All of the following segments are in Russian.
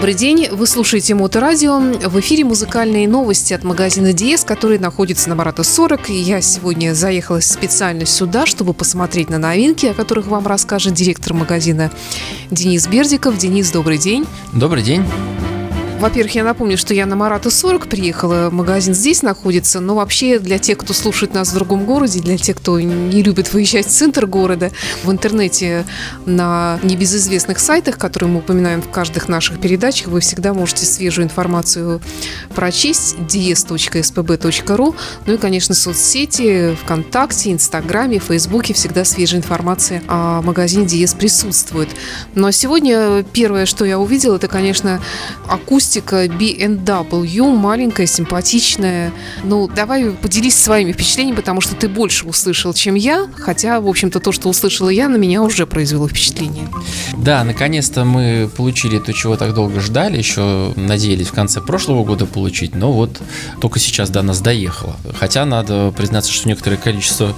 Добрый день, вы слушаете Моторадио. В эфире музыкальные новости от магазина Диес, который находится на Марата 40. И я сегодня заехала специально сюда, чтобы посмотреть на новинки, о которых вам расскажет директор магазина Денис Бердиков. Денис, добрый день. Добрый день. Во-первых, я напомню, что я на Марата 40 приехала, магазин здесь находится, но вообще для тех, кто слушает нас в другом городе, для тех, кто не любит выезжать в центр города, в интернете на небезызвестных сайтах, которые мы упоминаем в каждых наших передачах, вы всегда можете свежую информацию прочесть ds.spb.ru, ну и, конечно, соцсети, ВКонтакте, Инстаграме, Фейсбуке всегда свежая информация о магазине DS присутствует. Но сегодня первое, что я увидела, это, конечно, акустика акустика B&W, маленькая, симпатичная. Ну, давай поделись своими впечатлениями, потому что ты больше услышал, чем я, хотя, в общем-то, то, что услышала я, на меня уже произвело впечатление. Да, наконец-то мы получили то, чего так долго ждали, еще надеялись в конце прошлого года получить, но вот только сейчас до нас доехало. Хотя надо признаться, что некоторое количество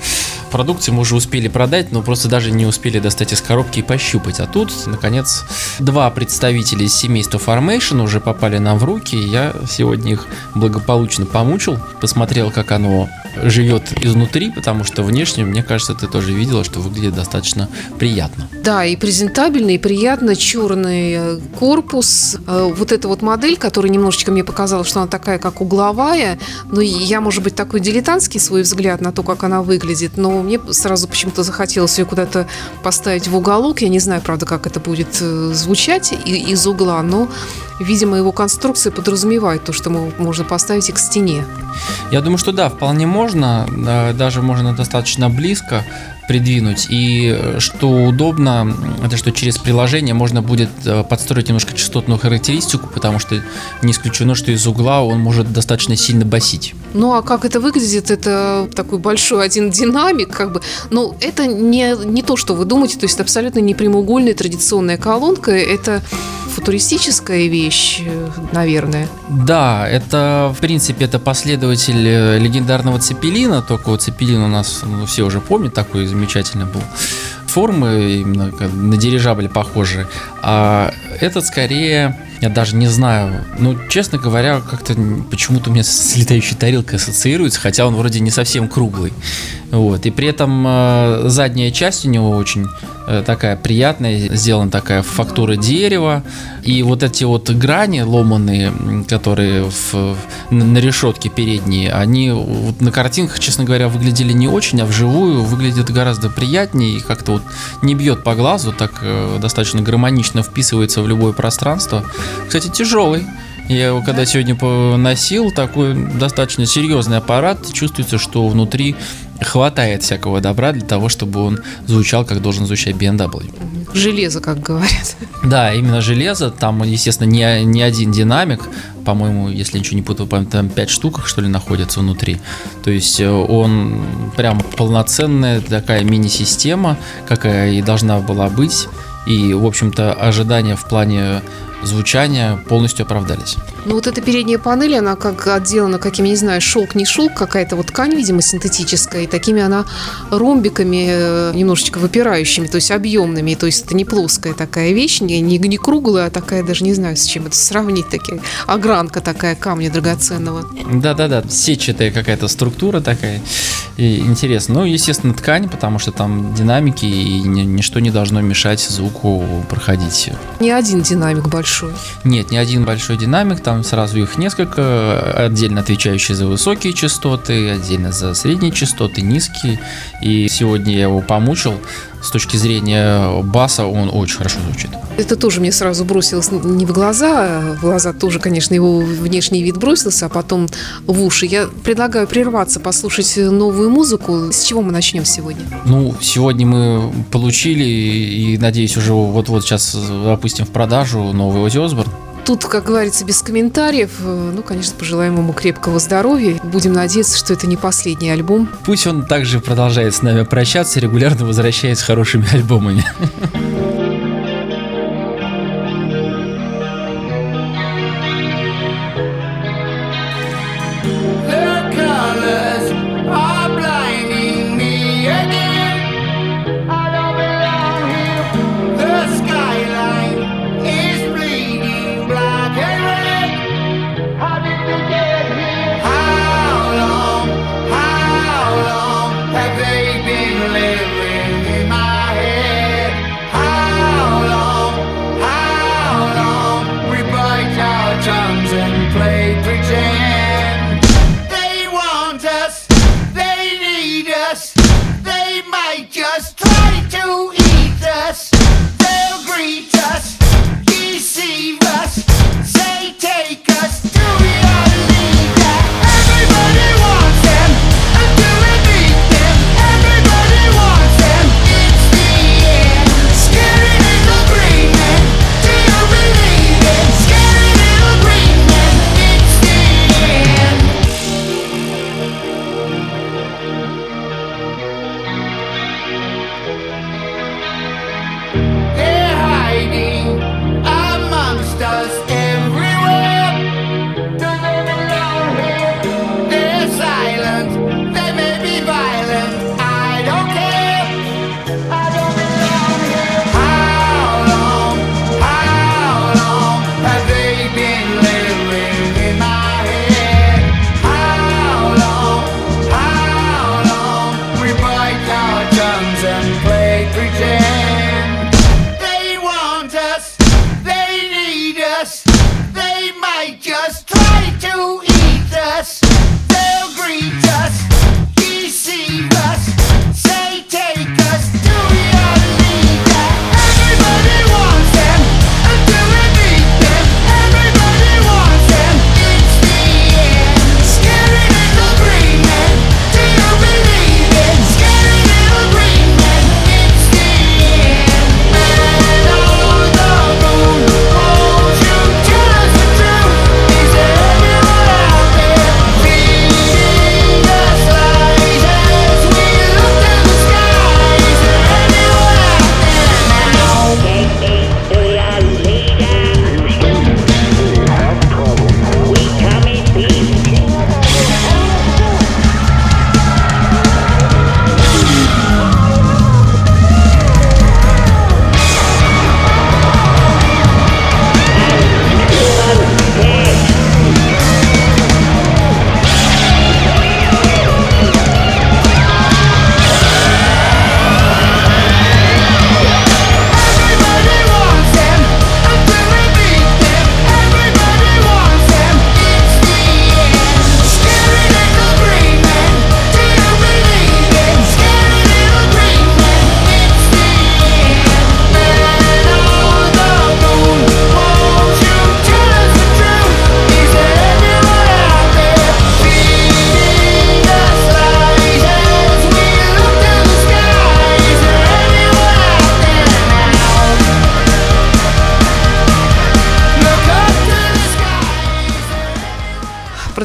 продукции мы уже успели продать, но просто даже не успели достать из коробки и пощупать. А тут, наконец, два представителя из семейства Formation уже попали нам в руки. Я сегодня их благополучно помучил, посмотрел, как оно живет изнутри, потому что внешне, мне кажется, ты тоже видела, что выглядит достаточно приятно. Да, и презентабельно, и приятно. Черный э, корпус. Э, вот эта вот модель, которая немножечко мне показалась, что она такая, как угловая. Но я, может быть, такой дилетантский свой взгляд на то, как она выглядит. Но мне сразу почему-то захотелось ее куда-то поставить в уголок. Я не знаю, правда, как это будет э, звучать из угла, но видимо, его конструкция подразумевает то, что можно поставить их к стене. Я думаю, что да, вполне можно, даже можно достаточно близко придвинуть. И э, что удобно, это что через приложение можно будет э, подстроить немножко частотную характеристику, потому что не исключено, что из угла он может достаточно сильно басить. Ну а как это выглядит? Это такой большой один динамик, как бы. Но это не, не то, что вы думаете, то есть абсолютно не прямоугольная традиционная колонка, это футуристическая вещь, наверное. Да, это, в принципе, это последователь э, легендарного Цепелина, только вот Цепелин у нас, ну, все уже помнят, такой замечательный был формы, именно на дирижабль похожие. А этот скорее, я даже не знаю, ну, честно говоря, как-то почему-то у меня с летающей тарелкой ассоциируется, хотя он вроде не совсем круглый. Вот. И при этом э, задняя часть у него очень такая приятная, сделана такая фактура дерева. И вот эти вот грани ломанные, которые в, на решетке передние, они вот на картинках, честно говоря, выглядели не очень, а вживую выглядят гораздо приятнее и как-то вот не бьет по глазу, так э, достаточно гармонично вписывается в любое пространство. Кстати, тяжелый. Я его когда сегодня поносил, такой достаточно серьезный аппарат, чувствуется, что внутри хватает всякого добра для того, чтобы он звучал, как должен звучать BMW. Железо, как говорят. Да, именно железо. Там, естественно, не, не один динамик. По-моему, если ничего не путаю, там 5 штук, что ли, находится внутри. То есть э, он прям полноценная такая мини-система, какая и должна была быть. И, в общем-то, ожидания в плане звучания полностью оправдались. Ну вот эта передняя панель, она как отделана какими, не знаю, шелк, не шелк, какая-то вот ткань, видимо, синтетическая, и такими она ромбиками э, немножечко выпирающими, то есть объемными, то есть это не плоская такая вещь, не, не, не круглая, а такая, даже не знаю, с чем это сравнить, такие, огранка такая камня драгоценного. Да-да-да, сетчатая какая-то структура такая, и интересно. Ну, естественно, ткань, потому что там динамики, и ничто не должно мешать звуку проходить. Не один динамик большой. Нет, не один большой динамик, там сразу их несколько, отдельно отвечающие за высокие частоты, отдельно за средние частоты, низкие. И сегодня я его помучил. С точки зрения баса он очень хорошо звучит. Это тоже мне сразу бросилось не в глаза, в глаза тоже, конечно, его внешний вид бросился, а потом в уши. Я предлагаю прерваться, послушать новую музыку. С чего мы начнем сегодня? Ну, сегодня мы получили и, надеюсь, уже вот-вот сейчас опустим в продажу новый Ози Осборн. Тут, как говорится, без комментариев. Э, ну, конечно, пожелаем ему крепкого здоровья. Будем надеяться, что это не последний альбом. Пусть он также продолжает с нами прощаться, регулярно возвращаясь с хорошими альбомами.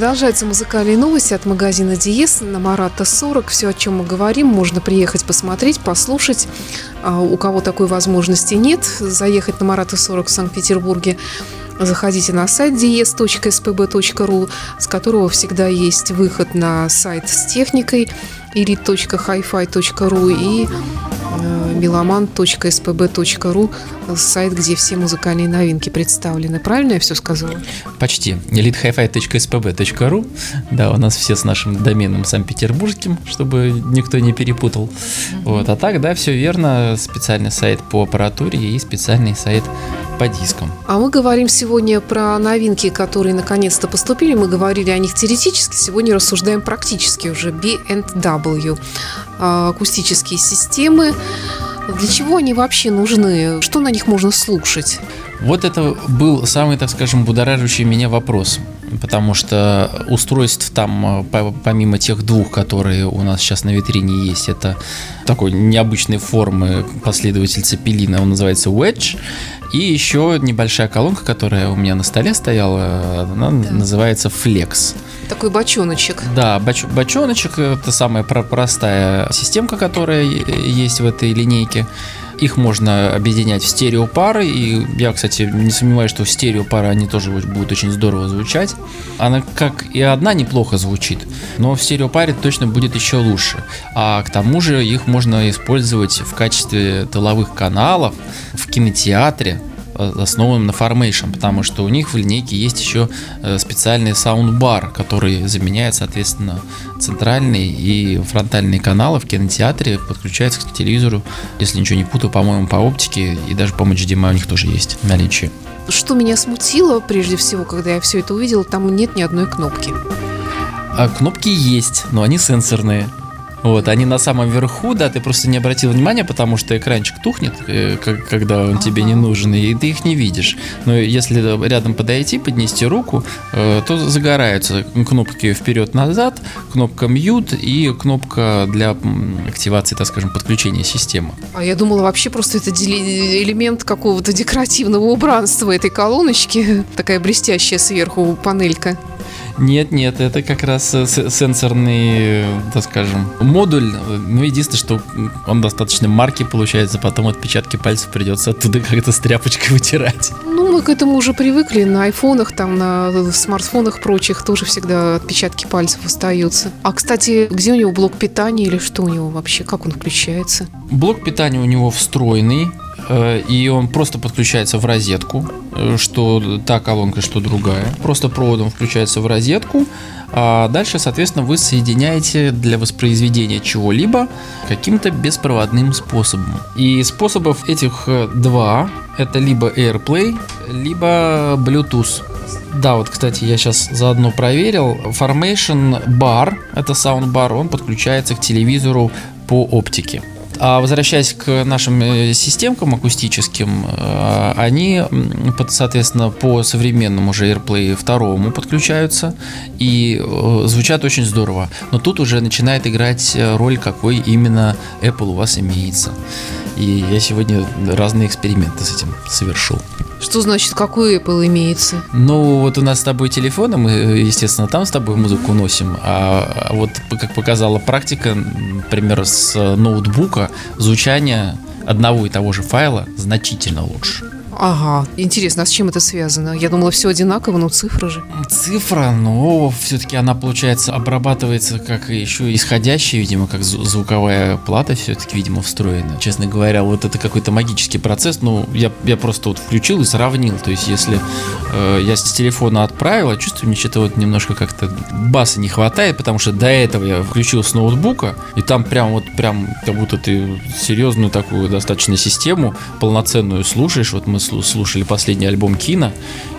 Продолжаются музыкальные новости от магазина Диес на Марата 40. Все, о чем мы говорим, можно приехать посмотреть, послушать. А у кого такой возможности нет, заехать на Марата 40 в Санкт-Петербурге заходите на сайт dies.spb.ru, с которого всегда есть выход на сайт с техникой irit.hifi.ru и meloman.spb.ru сайт, где все музыкальные новинки представлены. Правильно я все сказала? Почти. elitehifi.spb.ru Да, у нас все с нашим доменом санкт-петербургским, чтобы никто не перепутал. Mm-hmm. Вот. А так, да, все верно. Специальный сайт по аппаратуре и специальный сайт по дискам. А мы говорим сегодня про новинки, которые наконец-то поступили. Мы говорили о них теоретически, сегодня рассуждаем практически уже. B&W. А, акустические системы. Для чего они вообще нужны? Что на них можно слушать? Вот это был самый, так скажем, будоражащий меня вопрос. Потому что устройств там, э, помимо тех двух, которые у нас сейчас на витрине есть, это такой необычной формы последователь Цепелина, он называется Wedge. И еще небольшая колонка, которая у меня на столе стояла, она да. называется Flex. Такой бочоночек. Да, боч, бочоночек это самая простая системка, которая есть в этой линейке. Их можно объединять в стереопары, и я, кстати, не сомневаюсь, что в стереопары они тоже будут очень здорово звучать. Она как и одна неплохо звучит, но в стереопаре точно будет еще лучше. А к тому же их можно использовать в качестве тыловых каналов в кинотеатре, основанным на Formation, потому что у них в линейке есть еще э, специальный саундбар, который заменяет, соответственно, центральный и фронтальные каналы в кинотеатре, подключается к телевизору, если ничего не путаю, по-моему, по оптике и даже по HDMI у них тоже есть наличие. Что меня смутило, прежде всего, когда я все это увидела, там нет ни одной кнопки. А кнопки есть, но они сенсорные. Вот, они на самом верху, да, ты просто не обратил внимания, потому что экранчик тухнет, э, когда он тебе не нужен, и ты их не видишь. Но если рядом подойти, поднести руку, э, то загораются кнопки вперед-назад, кнопка mute и кнопка для активации, так скажем, подключения системы. А я думала, вообще просто это элемент какого-то декоративного убранства этой колоночки, такая блестящая сверху панелька. Нет, нет, это как раз э, сенсорный, так скажем, модуль. Ну, единственное, что он достаточно марки получается, потом отпечатки пальцев придется оттуда как-то с тряпочкой вытирать. Ну, мы к этому уже привыкли. На айфонах, там, на смартфонах прочих тоже всегда отпечатки пальцев остаются. А, кстати, где у него блок питания или что у него вообще? Как он включается? Блок питания у него встроенный. Э, и он просто подключается в розетку, э, что та колонка, что другая. Просто проводом включается в розетку, а дальше, соответственно, вы соединяете для воспроизведения чего-либо каким-то беспроводным способом. И способов этих э, два. Это либо AirPlay, либо Bluetooth. Да, вот, кстати, я сейчас заодно проверил. Formation Bar, это саундбар, он подключается к телевизору по оптике. А возвращаясь к нашим э, системкам акустическим, э, они, соответственно, по современному уже AirPlay второму подключаются и э, звучат очень здорово. Но тут уже начинает играть роль, какой именно Apple у вас имеется. И я сегодня разные эксперименты с этим совершил. Что значит, какой Apple имеется? Ну, вот у нас с тобой телефоны, мы, естественно, там с тобой музыку носим, а вот, как показала практика, например, с ноутбука, звучание одного и того же файла значительно лучше. Ага, интересно, а с чем это связано? Я думала, все одинаково, но цифры же. Цифра, но все-таки она, получается, обрабатывается как еще исходящая, видимо, как звуковая плата все-таки, видимо, встроена. Честно говоря, вот это какой-то магический процесс, ну, я, я просто вот включил и сравнил. То есть, если э, я с телефона отправил, я чувствую, мне что-то вот немножко как-то баса не хватает, потому что до этого я включил с ноутбука, и там прям вот прям как будто ты серьезную такую достаточно систему полноценную слушаешь. Вот мы слушали последний альбом Кина,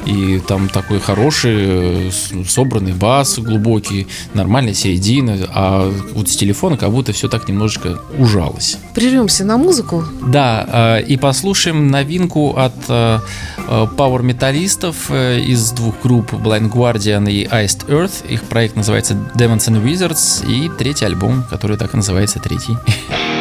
и там такой хороший, э, собранный бас глубокий, нормальная середина, а вот с телефона как будто все так немножечко ужалось. Прервемся на музыку. Да, э, и послушаем новинку от э, Power металлистов из двух групп Blind Guardian и Iced Earth. Их проект называется Demons and Wizards, и третий альбом, который так и называется третий.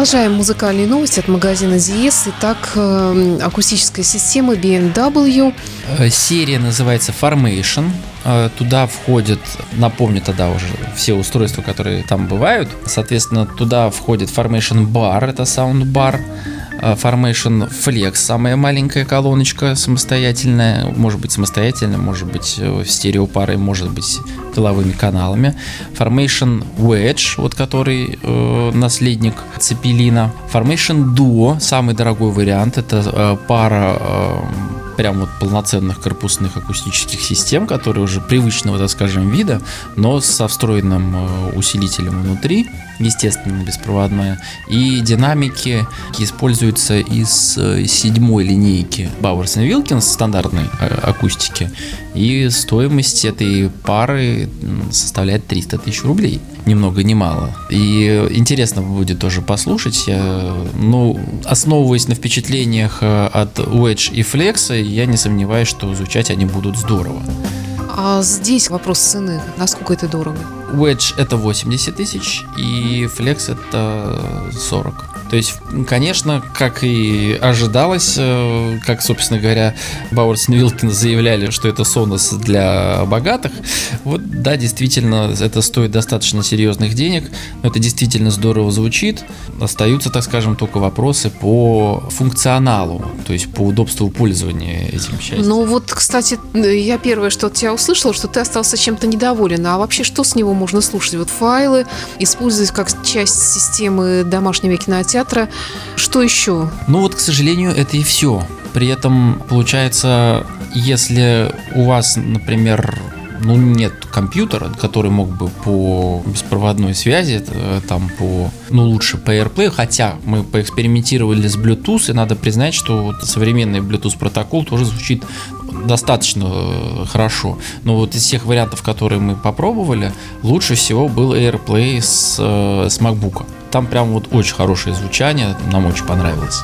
Продолжаем музыкальные новости от магазина ZS. Итак, э, акустическая система BMW. Э, серия называется Formation. Э, туда входит, напомню тогда уже все устройства, которые там бывают. Соответственно, туда входит Formation Bar, это саундбар. Formation Flex, самая маленькая колоночка самостоятельная, может быть самостоятельная, может быть в стереопарой, может быть тыловыми каналами. Formation Wedge, вот который э, наследник Цепелина. Formation Duo, самый дорогой вариант, это э, пара э, прям вот полноценных корпусных акустических систем, которые уже привычного, так скажем, вида, но со встроенным э, усилителем внутри, естественно, беспроводная. И динамики используются из э, седьмой линейки Bowers Wilkins стандартной э, акустики. И стоимость этой пары составляет 300 тысяч рублей. Ни много ни мало. И интересно будет тоже послушать. Я, ну, основываясь на впечатлениях э, от Wedge и Flex, я не сомневаюсь, что звучать они будут здорово. А здесь вопрос цены. Насколько это дорого? Wedge это 80 тысяч и Flex это 40. То есть, конечно, как и ожидалось, э, как, собственно говоря, Бауэрс и Вилкин заявляли, что это Sonos для богатых, вот да, действительно, это стоит достаточно серьезных денег, но это действительно здорово звучит. Остаются, так скажем, только вопросы по функционалу, то есть по удобству пользования этим счастьем. Ну вот, кстати, я первое, что от тебя услышала, что ты остался чем-то недоволен. А вообще, что с него можно слушать? Вот файлы, использовать как часть системы домашнего кинотеатра, кинотеатра. Что еще? Ну вот, к сожалению, это и все. При этом, получается, если у вас, например, ну, нет компьютера, который мог бы по беспроводной связи, э, там по, ну, лучше по AirPlay, хотя мы поэкспериментировали с Bluetooth, и надо признать, что вот современный Bluetooth протокол тоже звучит достаточно э, хорошо. Но вот из всех вариантов, которые мы попробовали, лучше всего был AirPlay с, э, с MacBook. Там прям вот очень хорошее звучание, нам очень понравилось.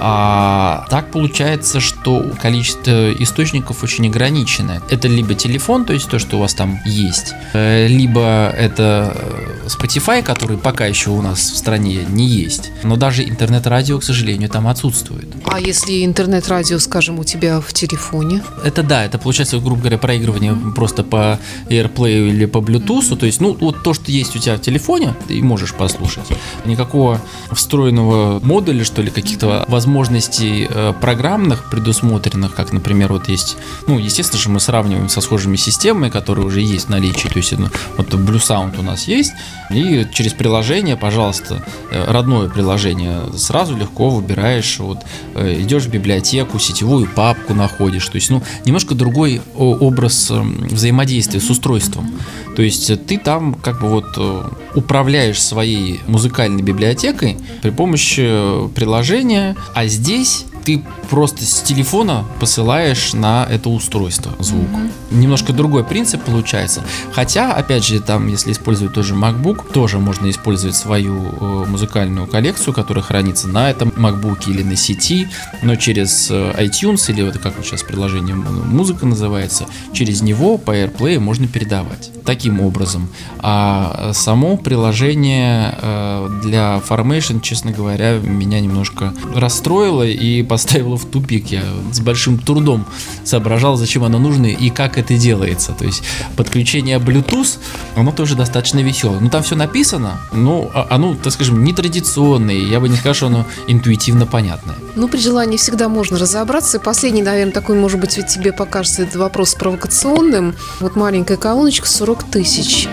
А так получается, что количество источников очень ограниченное. Это либо телефон, то есть то, что у вас там есть, э, либо это э, Spotify, который пока еще у нас в стране не есть. Но даже интернет-радио, к сожалению, там отсутствует. А если интернет-радио, скажем, у тебя в телефоне? Это да, это получается, грубо говоря, проигрывание просто по AirPlay или по Bluetooth. То есть, ну, вот то, что есть у тебя в телефоне, ты можешь послушать. Никакого встроенного модуля, что ли, каких-то возможностей возможностей э, программных предусмотренных, как, например, вот есть, ну, естественно же мы сравниваем со схожими системами, которые уже есть в наличии, то есть ну, вот Blue Sound у нас есть, и через приложение, пожалуйста, э, родное приложение, сразу легко выбираешь, вот, э, идешь в библиотеку, сетевую папку находишь, то есть, ну, немножко другой образ взаимодействия с устройством. То есть ты там как бы вот управляешь своей музыкальной библиотекой при помощи приложения, а здесь ты просто с телефона посылаешь на это устройство звук. Mm-hmm. Немножко другой принцип получается. Хотя, опять же, там, если использовать тоже MacBook, тоже можно использовать свою э, музыкальную коллекцию, которая хранится на этом MacBook или на сети, но через э, iTunes или вот как вот сейчас приложение музыка называется, через него по AirPlay можно передавать. Таким образом. А само приложение э, для Formation, честно говоря, меня немножко расстроило и поставило в тупик. Я с большим трудом соображал, зачем оно нужно и как это делается. То есть подключение Bluetooth, оно тоже достаточно веселое. Ну там все написано, но а, оно, так скажем, нетрадиционное. Я бы не сказал, что оно интуитивно понятное. Ну, при желании всегда можно разобраться. И последний, наверное, такой, может быть, тебе покажется этот вопрос провокационным. Вот маленькая колоночка 40 тысяч.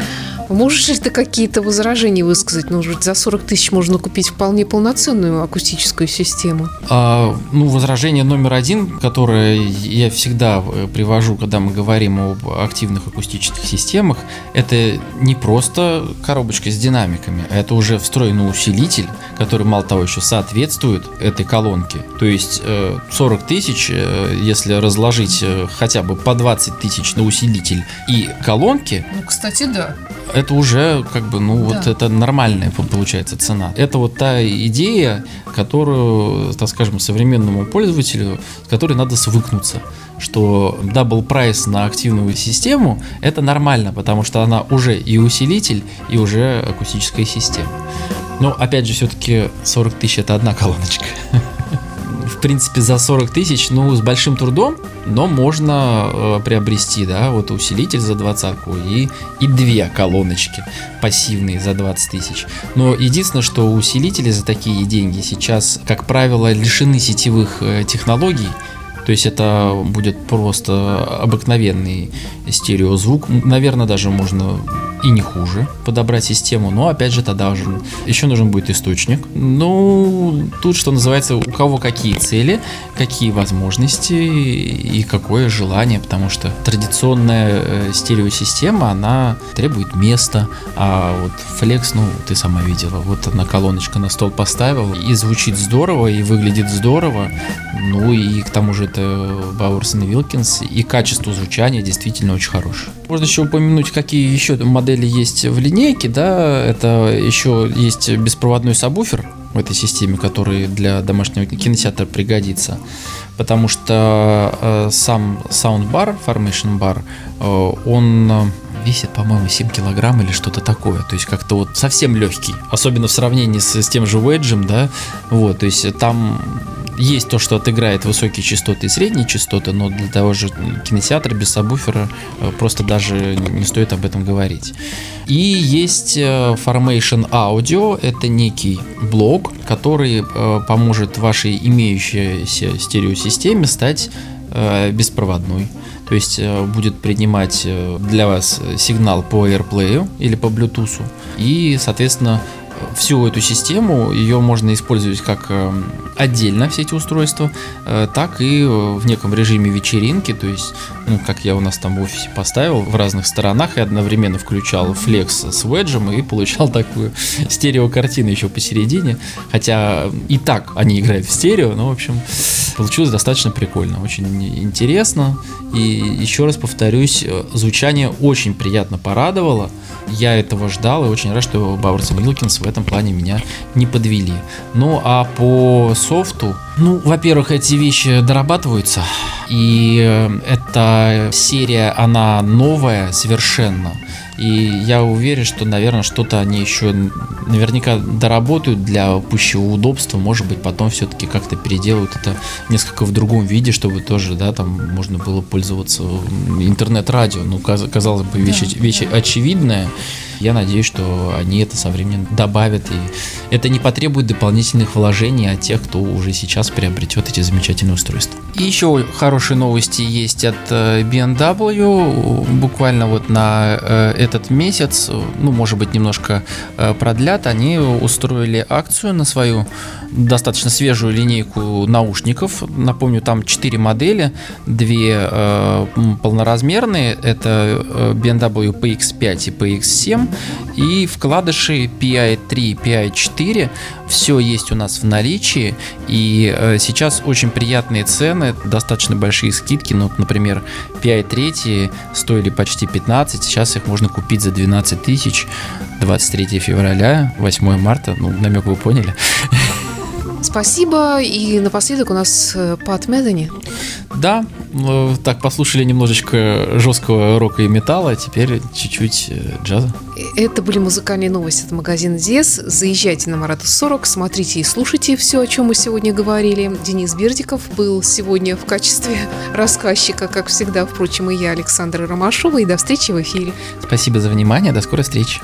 Можешь ли ты какие-то возражения высказать? Ну, за 40 тысяч можно купить вполне полноценную акустическую систему. А, ну, возражение номер один, которое я всегда э, привожу, когда мы говорим об активных акустических системах, это не просто коробочка с динамиками, а это уже встроенный усилитель, который, мало того, еще соответствует этой колонке. То есть 40 э, тысяч, э, если разложить хотя бы по 20 тысяч на усилитель и колонки... Ну, кстати, да это уже как бы, ну да. вот это нормальная получается цена. Это вот та идея, которую, так скажем, современному пользователю, с которой надо свыкнуться что double price на активную систему это нормально, потому что она уже и усилитель, и уже акустическая система. Но опять же, все-таки 40 тысяч это одна колоночка. В принципе, за 40 тысяч, ну, с большим трудом, но можно э, приобрести, да, вот усилитель за двадцатку и, и две колоночки пассивные за 20 тысяч. Но единственное, что усилители за такие деньги сейчас, как правило, лишены сетевых э, технологий, то есть это будет просто обыкновенный стереозвук. Наверное, даже можно и не хуже подобрать систему, но опять же тогда уже еще нужен будет источник. Ну, тут что называется, у кого какие цели, какие возможности и какое желание, потому что традиционная э, стереосистема, она требует места, а вот Flex, ну, ты сама видела, вот одна колоночка на стол поставил, и звучит здорово, и выглядит здорово, ну и к тому же это Бауэрсон и Вилкинс, и качество звучания действительно очень хорошее. Можно еще упомянуть, какие еще модели есть в линейке, да, это еще есть беспроводной сабвуфер в этой системе, который для домашнего кинотеатра пригодится, потому что э, сам саундбар, Formation Bar, э, он весит, по-моему, 7 килограмм или что-то такое. То есть как-то вот совсем легкий. Особенно в сравнении с, с тем же Wedge, да. Вот, то есть там есть то, что отыграет высокие частоты и средние частоты, но для того же кинотеатра без сабвуфера э, просто даже не стоит об этом говорить. И есть э, Formation Audio, это некий блок, который э, поможет вашей имеющейся стереосистеме стать беспроводной. То есть будет принимать для вас сигнал по AirPlay или по Bluetooth. И, соответственно, всю эту систему, ее можно использовать как эм, отдельно все эти устройства, э, так и э, в неком режиме вечеринки, то есть, ну, как я у нас там в офисе поставил в разных сторонах и одновременно включал флекс с веджем и получал такую стереокартину еще посередине, хотя и так они играют в стерео, но, в общем, получилось достаточно прикольно, очень интересно, и еще раз повторюсь, э, звучание очень приятно порадовало, я этого ждал и очень рад, что Бауэрс и Милкинс в этом плане меня не подвели. Ну а по софту, ну, во-первых, эти вещи дорабатываются, и э, эта серия, она новая совершенно. И я уверен, что, наверное, что-то они еще наверняка доработают для пущего удобства. Может быть, потом все-таки как-то переделают это несколько в другом виде, чтобы тоже, да, там можно было пользоваться интернет-радио. Ну, казалось бы, вещь, да, вещь очевидная. Я надеюсь, что они это со временем добавят, и это не потребует дополнительных вложений от тех, кто уже сейчас приобретет эти замечательные устройства. И еще хорошие новости есть от э, BMW. Буквально вот на э, этот месяц, ну, может быть, немножко э, продлят, они устроили акцию на свою достаточно свежую линейку наушников. Напомню, там 4 модели, две э, полноразмерные, это BMW PX5 и PX7, и вкладыши PI3, PI4. Все есть у нас в наличии, и э, сейчас очень приятные цены, достаточно большие скидки. Ну, например, PI3 стоили почти 15, сейчас их можно купить за 12 тысяч. 23 февраля, 8 марта, ну, намек вы поняли. Спасибо. И напоследок у нас э, Пат Медани. Да, так послушали немножечко жесткого рока и металла, а теперь чуть-чуть э, джаза. Это были музыкальные новости от магазина Диес. Заезжайте на Марату 40, смотрите и слушайте все, о чем мы сегодня говорили. Денис Бердиков был сегодня в качестве рассказчика, как всегда, впрочем, и я, Александра Ромашова. И до встречи в эфире. Спасибо за внимание, до скорой встречи.